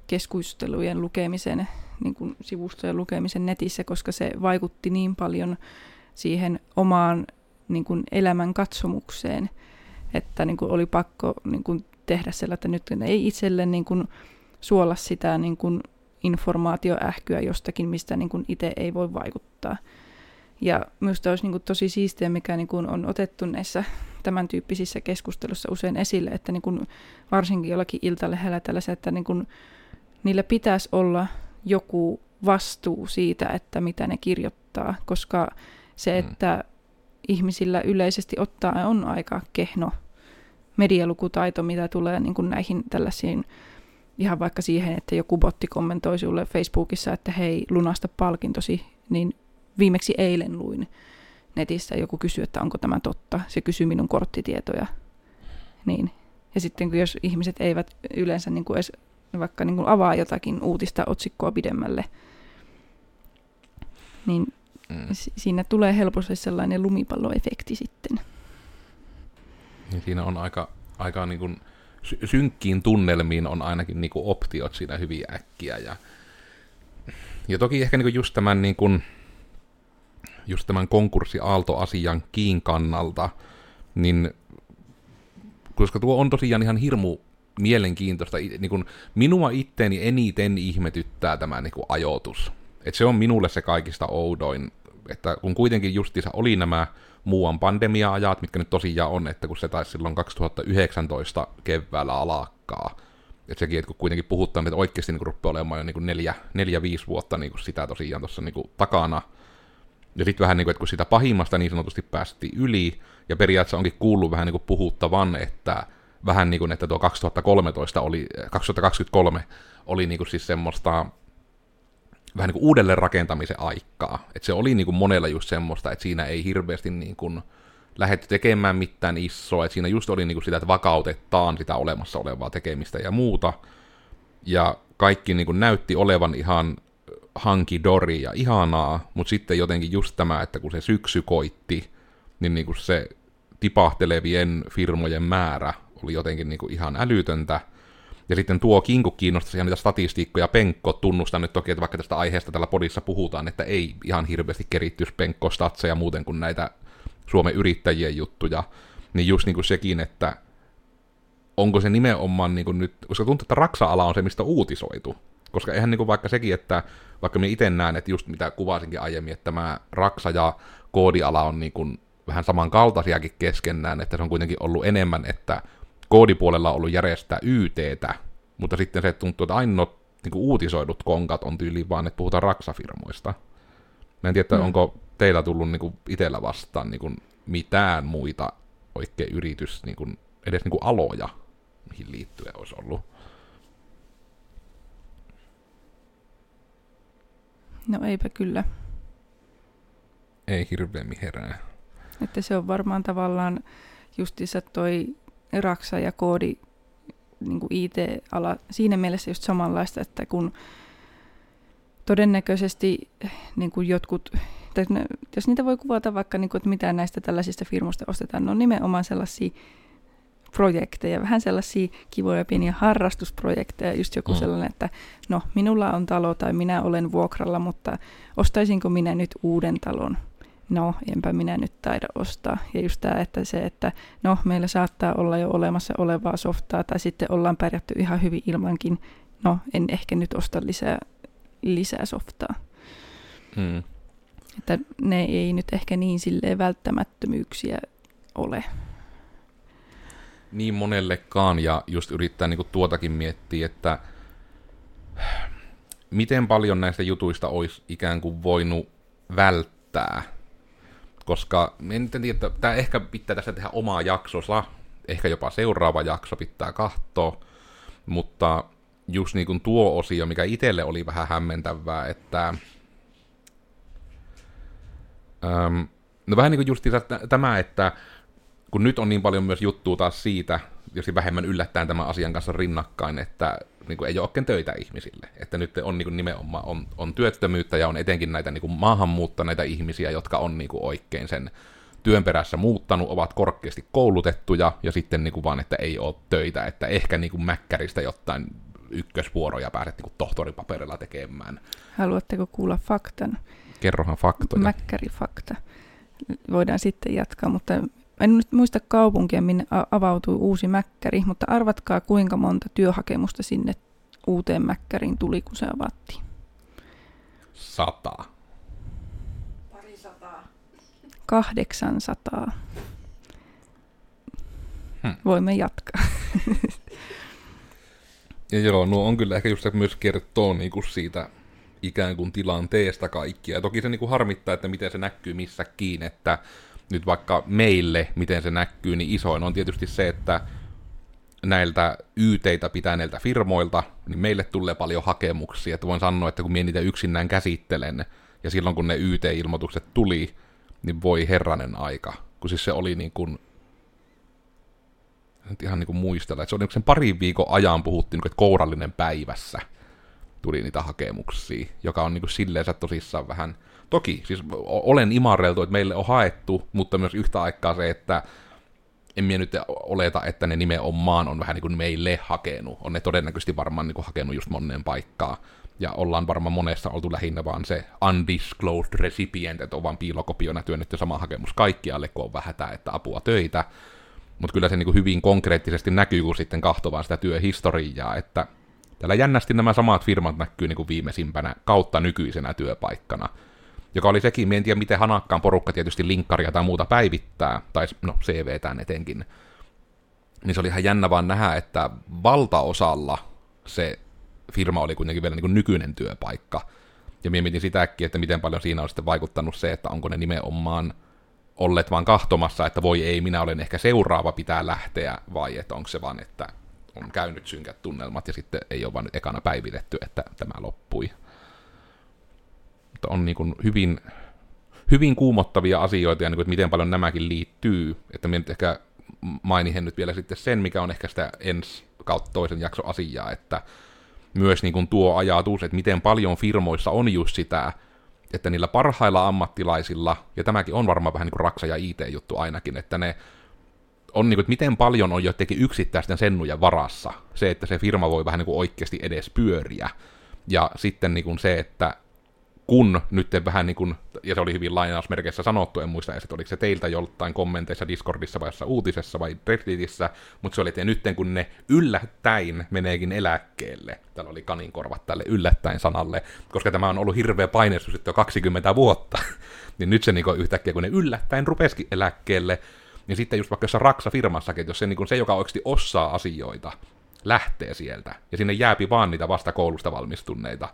keskustelujen lukemisen, niin kuin sivustojen lukemisen netissä, koska se vaikutti niin paljon siihen omaan niin kuin elämän katsomukseen, että niin kuin oli pakko niin kuin tehdä sellaista, että nyt ei itselle niin kuin suolla sitä niin kuin informaatioähkyä jostakin, mistä niin kuin itse ei voi vaikuttaa. Ja minusta olisi niin kuin tosi siistiä, mikä niin kuin on otettu näissä tämän tyyppisissä keskustelussa usein esille, että niin kuin varsinkin jollakin iltalehdellä tällaisia, että niin kuin niillä pitäisi olla joku vastuu siitä, että mitä ne kirjoittaa, koska se, mm. että ihmisillä yleisesti ottaa on aika kehno medialukutaito, mitä tulee niin kuin näihin tällaisiin, ihan vaikka siihen, että joku botti kommentoi sulle Facebookissa, että hei, lunasta palkintosi, niin viimeksi eilen luin netissä, joku kysyy, että onko tämä totta. Se kysyy minun korttitietoja. Niin. Ja sitten kun jos ihmiset eivät yleensä niin kuin edes vaikka niin kuin avaa jotakin uutista otsikkoa pidemmälle, niin mm. siinä tulee helposti sellainen lumipalloefekti sitten. Niin siinä on aika, aika niin kuin synkkiin tunnelmiin on ainakin niin kuin optiot siinä hyvin äkkiä. Ja, ja toki ehkä niin kuin just tämän niin kuin, just tämän konkurssiaaltoasian kiin kannalta, niin koska tuo on tosiaan ihan hirmu mielenkiintoista, niin kuin minua itteeni eniten ihmetyttää tämä niin kuin ajoitus. Et se on minulle se kaikista oudoin, että kun kuitenkin justiinsa oli nämä muuan pandemia-ajat, mitkä nyt tosiaan on, että kun se taisi silloin 2019 keväällä alakkaa, että sekin, että kun kuitenkin puhutaan, että oikeasti niin rupeaa olemaan jo niin neljä, neljä, viisi vuotta niin kuin sitä tosiaan tuossa niin takana, ja sitten vähän niin kuin, että kun sitä pahimmasta niin sanotusti päästiin yli, ja periaatteessa onkin kuullut vähän niin kuin puhuttavan, että vähän niin kuin, että tuo 2013 oli, 2023 oli niin kuin siis semmoista vähän niin kuin uudelleen rakentamisen aikaa. Että se oli niin kuin monella just semmoista, että siinä ei hirveästi niin kuin lähdetty tekemään mitään isoa, että siinä just oli niin kuin sitä, että vakautetaan sitä olemassa olevaa tekemistä ja muuta. Ja kaikki niin kuin näytti olevan ihan hankidori ja ihanaa, mutta sitten jotenkin just tämä, että kun se syksy koitti, niin, niin kuin se tipahtelevien firmojen määrä oli jotenkin niin kuin ihan älytöntä. Ja sitten tuo kinku kiinnostaisi niitä statistiikkoja. Penkko tunnustaa nyt toki, että vaikka tästä aiheesta tällä podissa puhutaan, että ei ihan hirveästi kerittyisi Penkko statseja muuten kuin näitä Suomen yrittäjien juttuja. Niin just niin kuin sekin, että onko se nimenomaan niin kuin nyt, koska tuntuu, että raksa-ala on se, mistä on uutisoitu. Koska eihän niin kuin vaikka sekin, että vaikka minä itse näen, että just mitä kuvasinkin aiemmin, että tämä raksa ja koodiala on niin kuin vähän samankaltaisiakin keskenään, että se on kuitenkin ollut enemmän, että koodipuolella on ollut järjestää YTtä, mutta sitten se tuntuu, että ainoat niin kuin uutisoidut konkat on tyyli vaan, että puhutaan raksafirmoista. Mä en tiedä, mm. onko teillä tullut niin kuin itsellä vastaan niin kuin mitään muita oikein yritys, niin kuin, edes niin kuin aloja, mihin liittyen olisi ollut. No eipä kyllä. Ei hirveämmin herää. Että se on varmaan tavallaan justiinsa toi raksa ja koodi niin kuin IT-ala siinä mielessä just samanlaista, että kun todennäköisesti niin kuin jotkut, tai jos niitä voi kuvata vaikka, niin kuin, että mitä näistä tällaisista firmoista ostetaan, ne on nimenomaan sellaisia projekteja, vähän sellaisia kivoja pieniä harrastusprojekteja, just joku mm. sellainen, että no, minulla on talo tai minä olen vuokralla, mutta ostaisinko minä nyt uuden talon? No, enpä minä nyt taida ostaa. Ja just tämä, että se, että no, meillä saattaa olla jo olemassa olevaa softaa, tai sitten ollaan pärjätty ihan hyvin ilmankin, no, en ehkä nyt osta lisää, lisää softaa. Mm. Että ne ei nyt ehkä niin silleen välttämättömyyksiä ole. Niin monellekaan, ja just yrittää niinku tuotakin miettiä, että miten paljon näistä jutuista olisi ikään kuin voinut välttää koska en tiedä, että tämä ehkä pitää tässä tehdä omaa jaksossa, ehkä jopa seuraava jakso pitää katsoa, mutta just niin kuin tuo osio, mikä itselle oli vähän hämmentävää, että äm, no vähän niin kuin just tämä, että kun nyt on niin paljon myös juttua taas siitä, jos vähemmän yllättäen tämän asian kanssa rinnakkain, että niin kuin ei ole oikein töitä ihmisille. Että nyt on niin kuin nimenomaan on, on työttömyyttä ja on etenkin näitä niin kuin maahanmuuttaneita ihmisiä, jotka on niin kuin oikein sen työn perässä muuttanut, ovat korkeasti koulutettuja ja sitten niin kuin vaan, että ei ole töitä, että ehkä niin kuin mäkkäristä jotain ykkösvuoroja pääset niin kuin tohtoripaperilla tekemään. Haluatteko kuulla faktan? Kerrohan faktoja. Mäkkärifakta. Voidaan sitten jatkaa, mutta en nyt muista kaupunkia, minne avautui uusi mäkkäri, mutta arvatkaa kuinka monta työhakemusta sinne uuteen mäkkäriin tuli, kun se avattiin. Sata. Pari sataa. 800. Hmm. Voimme jatkaa. [laughs] ja joo, no on kyllä ehkä just se myös kertoo niinku siitä ikään kuin tilanteesta kaikkia. Ja toki se niinku harmittaa, että miten se näkyy missäkin, että nyt vaikka meille, miten se näkyy, niin isoin on tietysti se, että näiltä yteitä pitäneiltä firmoilta, niin meille tulee paljon hakemuksia. Että voin sanoa, että kun minä niitä yksinään käsittelen, ja silloin kun ne YT-ilmoitukset tuli, niin voi herranen aika. Kun siis se oli niin kuin, en ihan niin kuin muistella, että se oli niin sen parin viikon ajan puhuttiin, niin että kourallinen päivässä tuli niitä hakemuksia, joka on niin kuin silleen tosissaan vähän Toki, siis olen imarreltu, että meille on haettu, mutta myös yhtä aikaa se, että en minä nyt oleta, että ne nimenomaan on vähän niin kuin meille hakenut. On ne todennäköisesti varmaan niin kuin hakenut just moneen paikkaa. Ja ollaan varmaan monessa oltu lähinnä vaan se undisclosed recipient, että on vaan piilokopiona työnnetty sama hakemus kaikkialle, kun on vähän tämä, että apua töitä. Mutta kyllä se niin kuin hyvin konkreettisesti näkyy, kun sitten kahtoo vaan sitä työhistoriaa, että täällä jännästi nämä samat firmat näkyy niin kuin viimeisimpänä kautta nykyisenä työpaikkana joka oli sekin, en tiedä miten hanakkaan porukka tietysti linkkaria tai muuta päivittää, tai no CVtään etenkin, niin se oli ihan jännä vaan nähdä, että valtaosalla se firma oli kuitenkin vielä niin kuin nykyinen työpaikka. Ja minä mietin sitäkin, että miten paljon siinä on sitten vaikuttanut se, että onko ne nimenomaan olleet vaan kahtomassa, että voi ei, minä olen ehkä seuraava, pitää lähteä, vai että onko se vaan, että on käynyt synkät tunnelmat ja sitten ei ole vaan ekana päivitetty, että tämä loppui on niin kuin hyvin, hyvin kuumottavia asioita ja niin kuin, että miten paljon nämäkin liittyy. Että minä nyt ehkä mainihin nyt vielä sitten sen, mikä on ehkä sitä ensi kautta toisen jakso asiaa, että myös niin kuin tuo ajatus, että miten paljon firmoissa on just sitä, että niillä parhailla ammattilaisilla, ja tämäkin on varmaan vähän niin kuin Raksa ja IT-juttu ainakin, että ne on niin kuin, että miten paljon on jotenkin yksittäisten sennujen varassa, se, että se firma voi vähän niin kuin oikeasti edes pyöriä, ja sitten niin kuin se, että kun nyt vähän niin kuin, ja se oli hyvin lainausmerkeissä sanottu, en muista että oliko se teiltä joltain kommenteissa Discordissa vai uutisessa vai Redditissä, mutta se oli, että nyt kun ne yllättäin meneekin eläkkeelle, täällä oli kaninkorvat tälle yllättäin sanalle, koska tämä on ollut hirveä paineistus sitten jo 20 vuotta, [laughs] niin nyt se niin yhtäkkiä, kun ne yllättäin rupesikin eläkkeelle, niin sitten just vaikka jossain Raksa-firmassakin, että jos se, niin kuin se, joka oikeasti osaa asioita, lähtee sieltä, ja sinne jääpi vaan niitä vasta koulusta valmistuneita,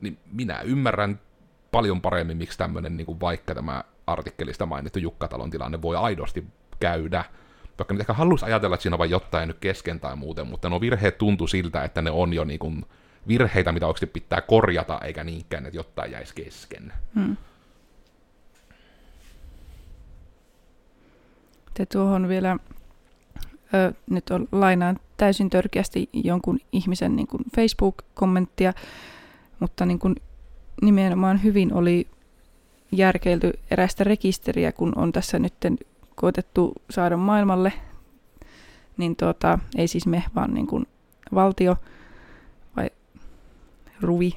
niin minä ymmärrän paljon paremmin, miksi tämmöinen, niin kuin vaikka tämä artikkelista mainittu Jukkatalon tilanne voi aidosti käydä. Vaikka nyt ehkä haluaisi ajatella, että siinä on vain jotain nyt kesken tai muuten, mutta nuo virheet tuntuu siltä, että ne on jo niin kuin virheitä, mitä oikeasti pitää korjata, eikä niinkään, että jotain jäisi kesken. Hmm. Te tuohon vielä, ö, nyt on lainaan täysin törkeästi jonkun ihmisen niin kuin Facebook-kommenttia, mutta niin kuin nimenomaan hyvin oli järkeilty erästä rekisteriä, kun on tässä nyt koetettu saada maailmalle, niin tuota, ei siis me, vaan niin kuin valtio vai ruvi,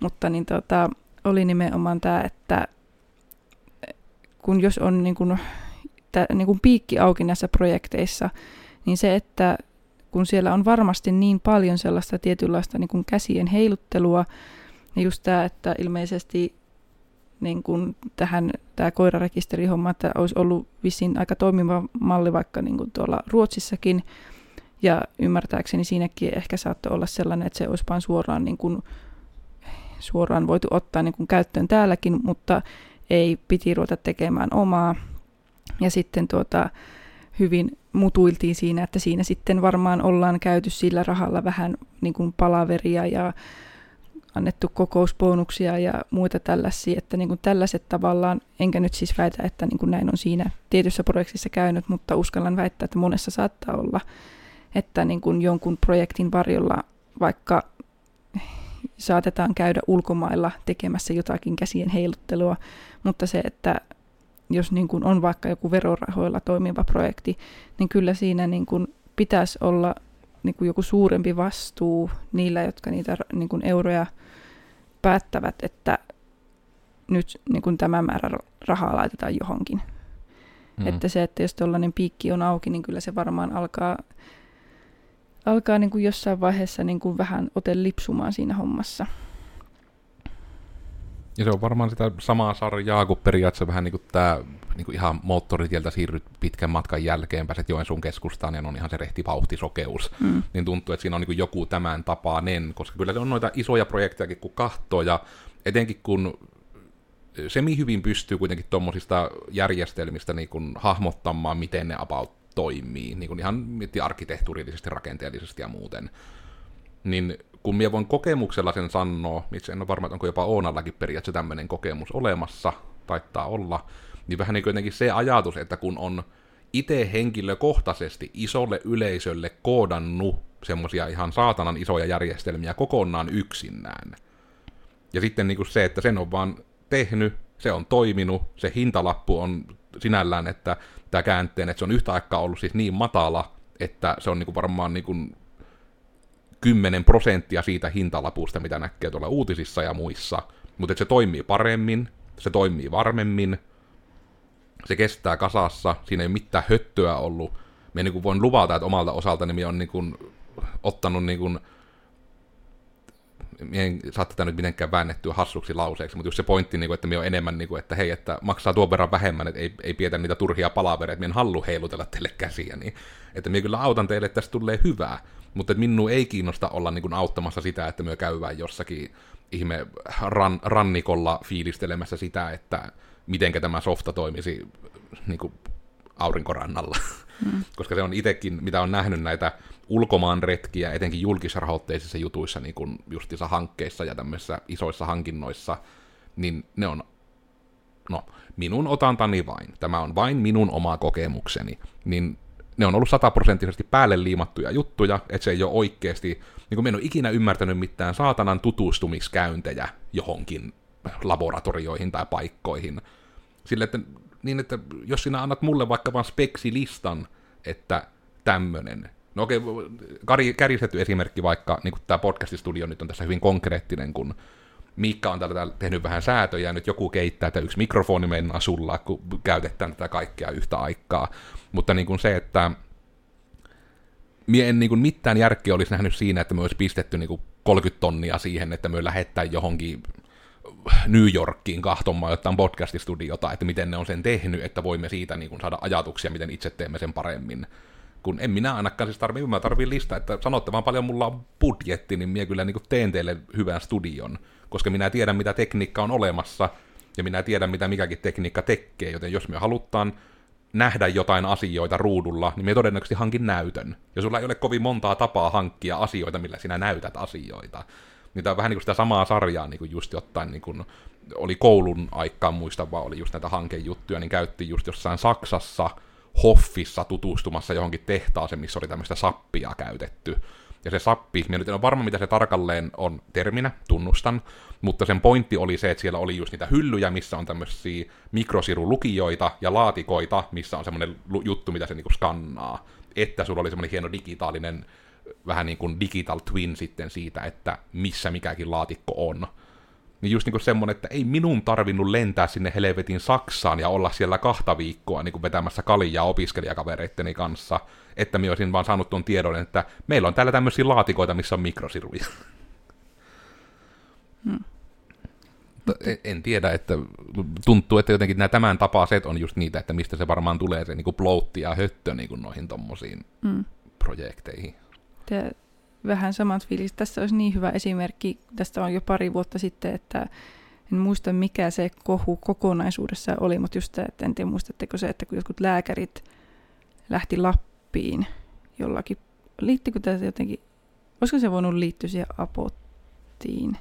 mutta niin tuota, oli nimenomaan tämä, että kun jos on niin kuin, tää, niin kuin piikki auki näissä projekteissa, niin se, että kun siellä on varmasti niin paljon sellaista tietynlaista niin kuin käsien heiluttelua, niin just tämä, että ilmeisesti niin kuin tähän tämä koirarekisterihomma, että olisi ollut vissiin aika toimiva malli vaikka niin kuin tuolla Ruotsissakin, ja ymmärtääkseni siinäkin ehkä saattoi olla sellainen, että se olisi vain suoraan, niin kuin, suoraan voitu ottaa niin kuin käyttöön täälläkin, mutta ei piti ruveta tekemään omaa. Ja sitten tuota, hyvin mutuiltiin siinä, että siinä sitten varmaan ollaan käyty sillä rahalla vähän niin kuin palaveria ja annettu kokousbonuksia ja muita tällaisia, että niin kuin tällaiset tavallaan, enkä nyt siis väitä, että niin kuin näin on siinä tietyssä projektissa käynyt, mutta uskallan väittää, että monessa saattaa olla, että niin kuin jonkun projektin varjolla vaikka saatetaan käydä ulkomailla tekemässä jotakin käsien heiluttelua, mutta se, että jos niin kuin on vaikka joku verorahoilla toimiva projekti, niin kyllä siinä niin kuin pitäisi olla niin kuin joku suurempi vastuu niillä, jotka niitä niin kuin euroja päättävät, että nyt niin kuin tämä määrä rahaa laitetaan johonkin. Mm. Että se, että jos tuollainen piikki on auki, niin kyllä se varmaan alkaa, alkaa niin kuin jossain vaiheessa niin kuin vähän ote lipsumaan siinä hommassa. Ja se on varmaan sitä samaa sarjaa kuin periaatteessa vähän niin kuin tämä niin kuin ihan moottoritieltä siirryt pitkän matkan jälkeen, pääset Joensuun keskustaan ja on ihan se rehti vauhtisokeus. Mm. Niin tuntuu, että siinä on niin kuin joku tämän tapainen, koska kyllä se on noita isoja projektejakin kun kahtoo ja etenkin kun semi hyvin pystyy kuitenkin tuommoisista järjestelmistä niin kuin hahmottamaan, miten ne about toimii, niin kuin ihan arkkitehtuurillisesti, rakenteellisesti ja muuten. Niin kun minä voin kokemuksella sen sanoa, itse en ole varma, että onko jopa Oonallakin periaatteessa tämmöinen kokemus olemassa, taittaa olla, niin vähän niin kuin se ajatus, että kun on itse henkilökohtaisesti isolle yleisölle koodannut semmoisia ihan saatanan isoja järjestelmiä kokonaan yksinään. Ja sitten niin kuin se, että sen on vaan tehnyt, se on toiminut, se hintalappu on sinällään, että tämä käänteen, että se on yhtä aikaa ollut siis niin matala, että se on niin kuin varmaan niin kuin 10 prosenttia siitä hintalapusta, mitä näkee tuolla uutisissa ja muissa, mutta se toimii paremmin, se toimii varmemmin, se kestää kasassa, siinä ei ole mitään höttöä ollut. Me niin voin luvata, että omalta osaltani me on niin kuin, ottanut niin kuin, en saa tätä nyt mitenkään väännettyä hassuksi lauseeksi, mutta just se pointti, niin että me on enemmän, niin että hei, että maksaa tuon verran vähemmän, että ei, ei pietä niitä turhia palavereita, että en halua heilutella teille käsiä, niin että me kyllä autan teille, että tästä tulee hyvää, mutta että minun ei kiinnosta olla niin kuin, auttamassa sitä, että me käyvään jossakin ihme ran, rannikolla fiilistelemässä sitä, että miten tämä softa toimisi niin kuin aurinkorannalla. Mm. [laughs] Koska se on itsekin, mitä on nähnyt näitä ulkomaan retkiä, etenkin julkisrahoitteisissa jutuissa, niin kuin justissa hankkeissa ja tämmöisissä isoissa hankinnoissa, niin ne on, no, minun otantani vain, tämä on vain minun oma kokemukseni, niin ne on ollut sataprosenttisesti päälle liimattuja juttuja, että se ei ole oikeasti, niin kuin en ole ikinä ymmärtänyt mitään saatanan tutustumiskäyntejä johonkin laboratorioihin tai paikkoihin. Sille, että, niin että jos sinä annat mulle vaikka vain speksilistan, että tämmönen. No okei, kärjistetty esimerkki vaikka, niin kuin tämä podcastistudio nyt on tässä hyvin konkreettinen, kun Miikka on täällä tehnyt vähän säätöjä, nyt joku keittää, että yksi mikrofoni mennään sulla, kun käytetään tätä kaikkea yhtä aikaa. Mutta niin kuin se, että mie en niin kuin mitään järkeä olisi nähnyt siinä, että me olisi pistetty niin kuin 30 tonnia siihen, että me lähettää johonkin New Yorkiin kahtomaan jotain podcastistudiota, että miten ne on sen tehnyt, että voimme siitä niin kuin saada ajatuksia, miten itse teemme sen paremmin. Kun en minä ainakaan siis tarvii, mä tarviin lista, että sanotte vaan paljon mulla on budjetti, niin minä kyllä niin teen teille hyvän studion, koska minä tiedän, mitä tekniikka on olemassa, ja minä tiedän, mitä mikäkin tekniikka tekee, joten jos me halutaan nähdä jotain asioita ruudulla, niin me todennäköisesti hankin näytön. Ja sulla ei ole kovin montaa tapaa hankkia asioita, millä sinä näytät asioita. Niin tämä on vähän niin kuin sitä samaa sarjaa niin kuin just jotain, niin kuin, oli koulun aikaan muista vaan oli just näitä hankejuttuja, niin käytti just jossain Saksassa Hoffissa tutustumassa johonkin tehtaaseen, missä oli tämmöistä sappia käytetty. Ja se sappi, minä nyt en ole varma, mitä se tarkalleen on terminä, tunnustan, mutta sen pointti oli se, että siellä oli just niitä hyllyjä, missä on tämmöisiä mikrosirulukijoita ja laatikoita, missä on semmoinen juttu, mitä se niinku skannaa. Että sulla oli semmoinen hieno digitaalinen vähän niin kuin digital twin sitten siitä, että missä mikäkin laatikko on. Niin just niin kuin semmonen, että ei minun tarvinnut lentää sinne helvetin Saksaan ja olla siellä kahta viikkoa niin kuin vetämässä kaljaa opiskelijakavereitteni kanssa, että minä olisin vaan saanut tuon tiedon, että meillä on täällä tämmöisiä laatikoita, missä on mikrosiruja. Hmm. En tiedä, että tuntuu, että jotenkin nämä tämän tapaiset on just niitä, että mistä se varmaan tulee se niin ploutti ja höttö niin kuin noihin tommosiin hmm. projekteihin. Ja vähän samat fiilis. Tässä olisi niin hyvä esimerkki, tästä on jo pari vuotta sitten, että en muista mikä se kohu kokonaisuudessa oli, mutta just tämä, että en tiedä muistatteko se, että kun jotkut lääkärit lähti Lappiin jollakin, liittyykö tämä jotenkin, olisiko se voinut liittyä siihen apottiin?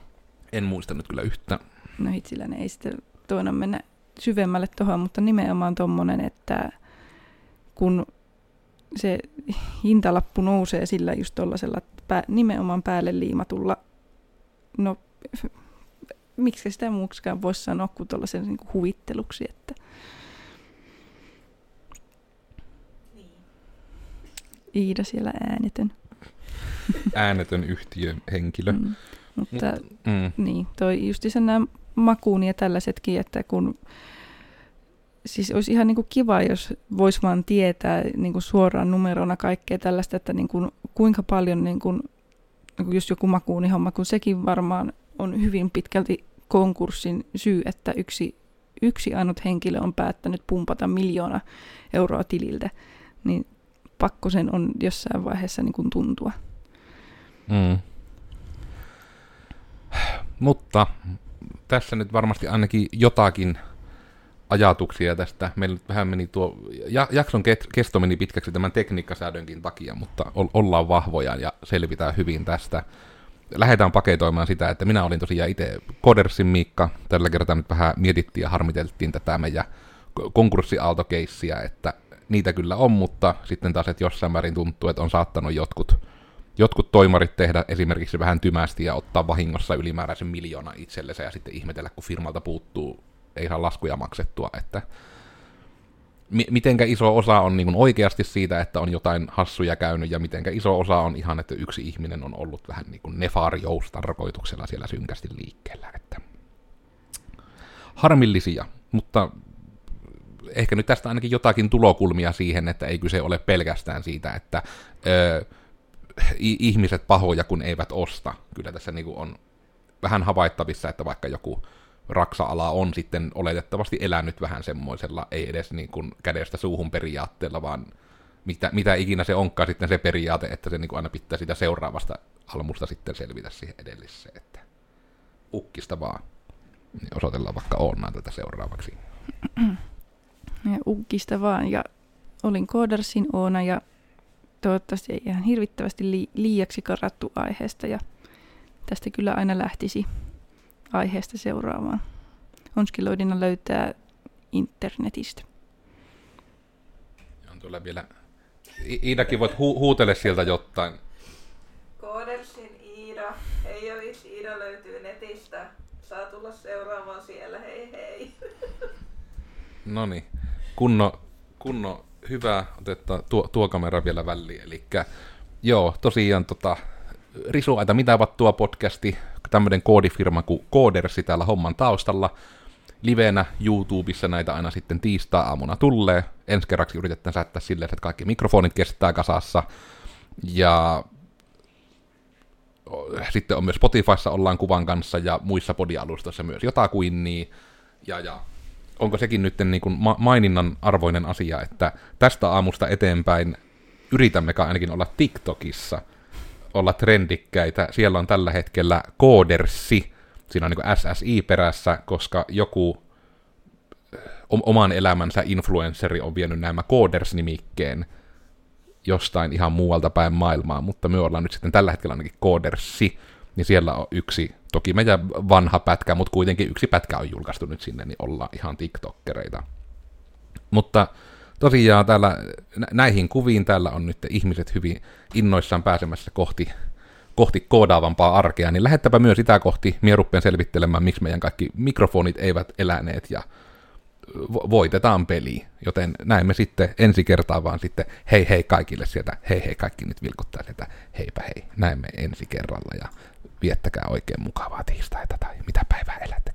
En muista nyt kyllä yhtä. No hitsillä ne ei sitten toina mennä syvemmälle tuohon, mutta nimenomaan tuommoinen, että kun se hintalappu nousee sillä just tuollaisella pää, nimenomaan päälle liimatulla, no [laughs] miksi sitä muuksikaan voisi sanoa kuin tuollaisen niin kuin huvitteluksi, että Iida siellä äänetön. [laughs] Äänetön yhtiön henkilö. Mm. Mutta Mm. niin, toi just nämä makuun ja tällaisetkin, että kun siis olisi ihan niin kuin kiva, jos voisi vaan tietää niin kuin suoraan numerona kaikkea tällaista, että niin kuin, kuinka paljon niin kuin, niin kuin just joku makuunihomma, kun sekin varmaan on hyvin pitkälti konkurssin syy, että yksi, yksi ainut henkilö on päättänyt pumpata miljoona euroa tililtä, niin pakko sen on jossain vaiheessa niin kuin tuntua. Mm. Mutta tässä nyt varmasti ainakin jotakin ajatuksia tästä. Meillä vähän meni tuo, ja, jakson kesto meni pitkäksi tämän tekniikkasäädönkin takia, mutta ollaan vahvoja ja selvitään hyvin tästä. Lähdetään paketoimaan sitä, että minä olin tosiaan itse Kodersin Miikka. Tällä kertaa nyt vähän mietittiin ja harmiteltiin tätä meidän konkurssiaaltokeissiä, että niitä kyllä on, mutta sitten taas, että jossain määrin tuntuu, että on saattanut jotkut, jotkut toimarit tehdä esimerkiksi vähän tymästi ja ottaa vahingossa ylimääräisen miljoona itsellensä ja sitten ihmetellä, kun firmalta puuttuu, ei saa laskuja maksettua, että mi- mitenkä iso osa on niin oikeasti siitä, että on jotain hassuja käynyt, ja mitenkä iso osa on ihan, että yksi ihminen on ollut vähän niin kuin tarkoituksella siellä synkästi liikkeellä. Että harmillisia, mutta ehkä nyt tästä ainakin jotakin tulokulmia siihen, että ei kyse ole pelkästään siitä, että ö, ihmiset pahoja, kun eivät osta. Kyllä tässä niin on vähän havaittavissa, että vaikka joku raksa-ala on sitten oletettavasti elänyt vähän semmoisella, ei edes niin kuin kädestä suuhun periaatteella, vaan mitä, mitä ikinä se onkaan sitten se periaate, että se niin kuin aina pitää sitä seuraavasta almusta sitten selvitä siihen edelliseen, että ukkista vaan. Niin osoitellaan vaikka Oonnaa tätä seuraavaksi. Ja ukkista vaan. Ja olin Koodersin Oona ja toivottavasti ei ihan hirvittävästi li- liiaksi karattu aiheesta ja tästä kyllä aina lähtisi aiheesta seuraamaan. Onskiloidina löytää internetistä. On tuolla vielä... I- Iidakin voit hu- huutele sieltä jotain. Koodersin Iida. Hei Ovis, Iida löytyy netistä. Saa tulla seuraamaan siellä, hei hei. No niin, kunno, kunno hyvä, otetaan tuo, tuo kamera vielä väliin. Eli joo, tosiaan tota, Risuaita mitä tuo podcasti, tämmöinen koodifirma kuin Koodersi täällä homman taustalla. Livenä YouTubessa näitä aina sitten tiistai-aamuna tulee. Ensi kerraksi yritetään säättää silleen, että kaikki mikrofonit kestää kasassa. Ja sitten on myös Spotifyssa ollaan kuvan kanssa ja muissa podialustoissa myös jotakuin niin. Ja, ja onko sekin nyt niin kuin ma- maininnan arvoinen asia, että tästä aamusta eteenpäin yritämmekään ainakin olla TikTokissa, olla trendikkäitä. Siellä on tällä hetkellä koodersi, siinä on niin SSI perässä, koska joku oman elämänsä influenceri on vienyt nämä Coders-nimikkeen jostain ihan muualta päin maailmaa, mutta me ollaan nyt sitten tällä hetkellä ainakin Codersi, niin siellä on yksi, toki meidän vanha pätkä, mutta kuitenkin yksi pätkä on julkaistu nyt sinne, niin ollaan ihan TikTokkereita. Mutta tosiaan täällä, näihin kuviin täällä on nyt ihmiset hyvin innoissaan pääsemässä kohti, kohti koodaavampaa arkea, niin lähettäpä myös sitä kohti. Mie rupean selvittelemään, miksi meidän kaikki mikrofonit eivät eläneet ja voitetaan peli. Joten näemme sitten ensi kertaa vaan sitten hei hei kaikille sieltä, hei hei kaikki nyt vilkuttaa sieltä, heipä hei. Näemme ensi kerralla ja viettäkää oikein mukavaa tiistaita tai mitä päivää elätte.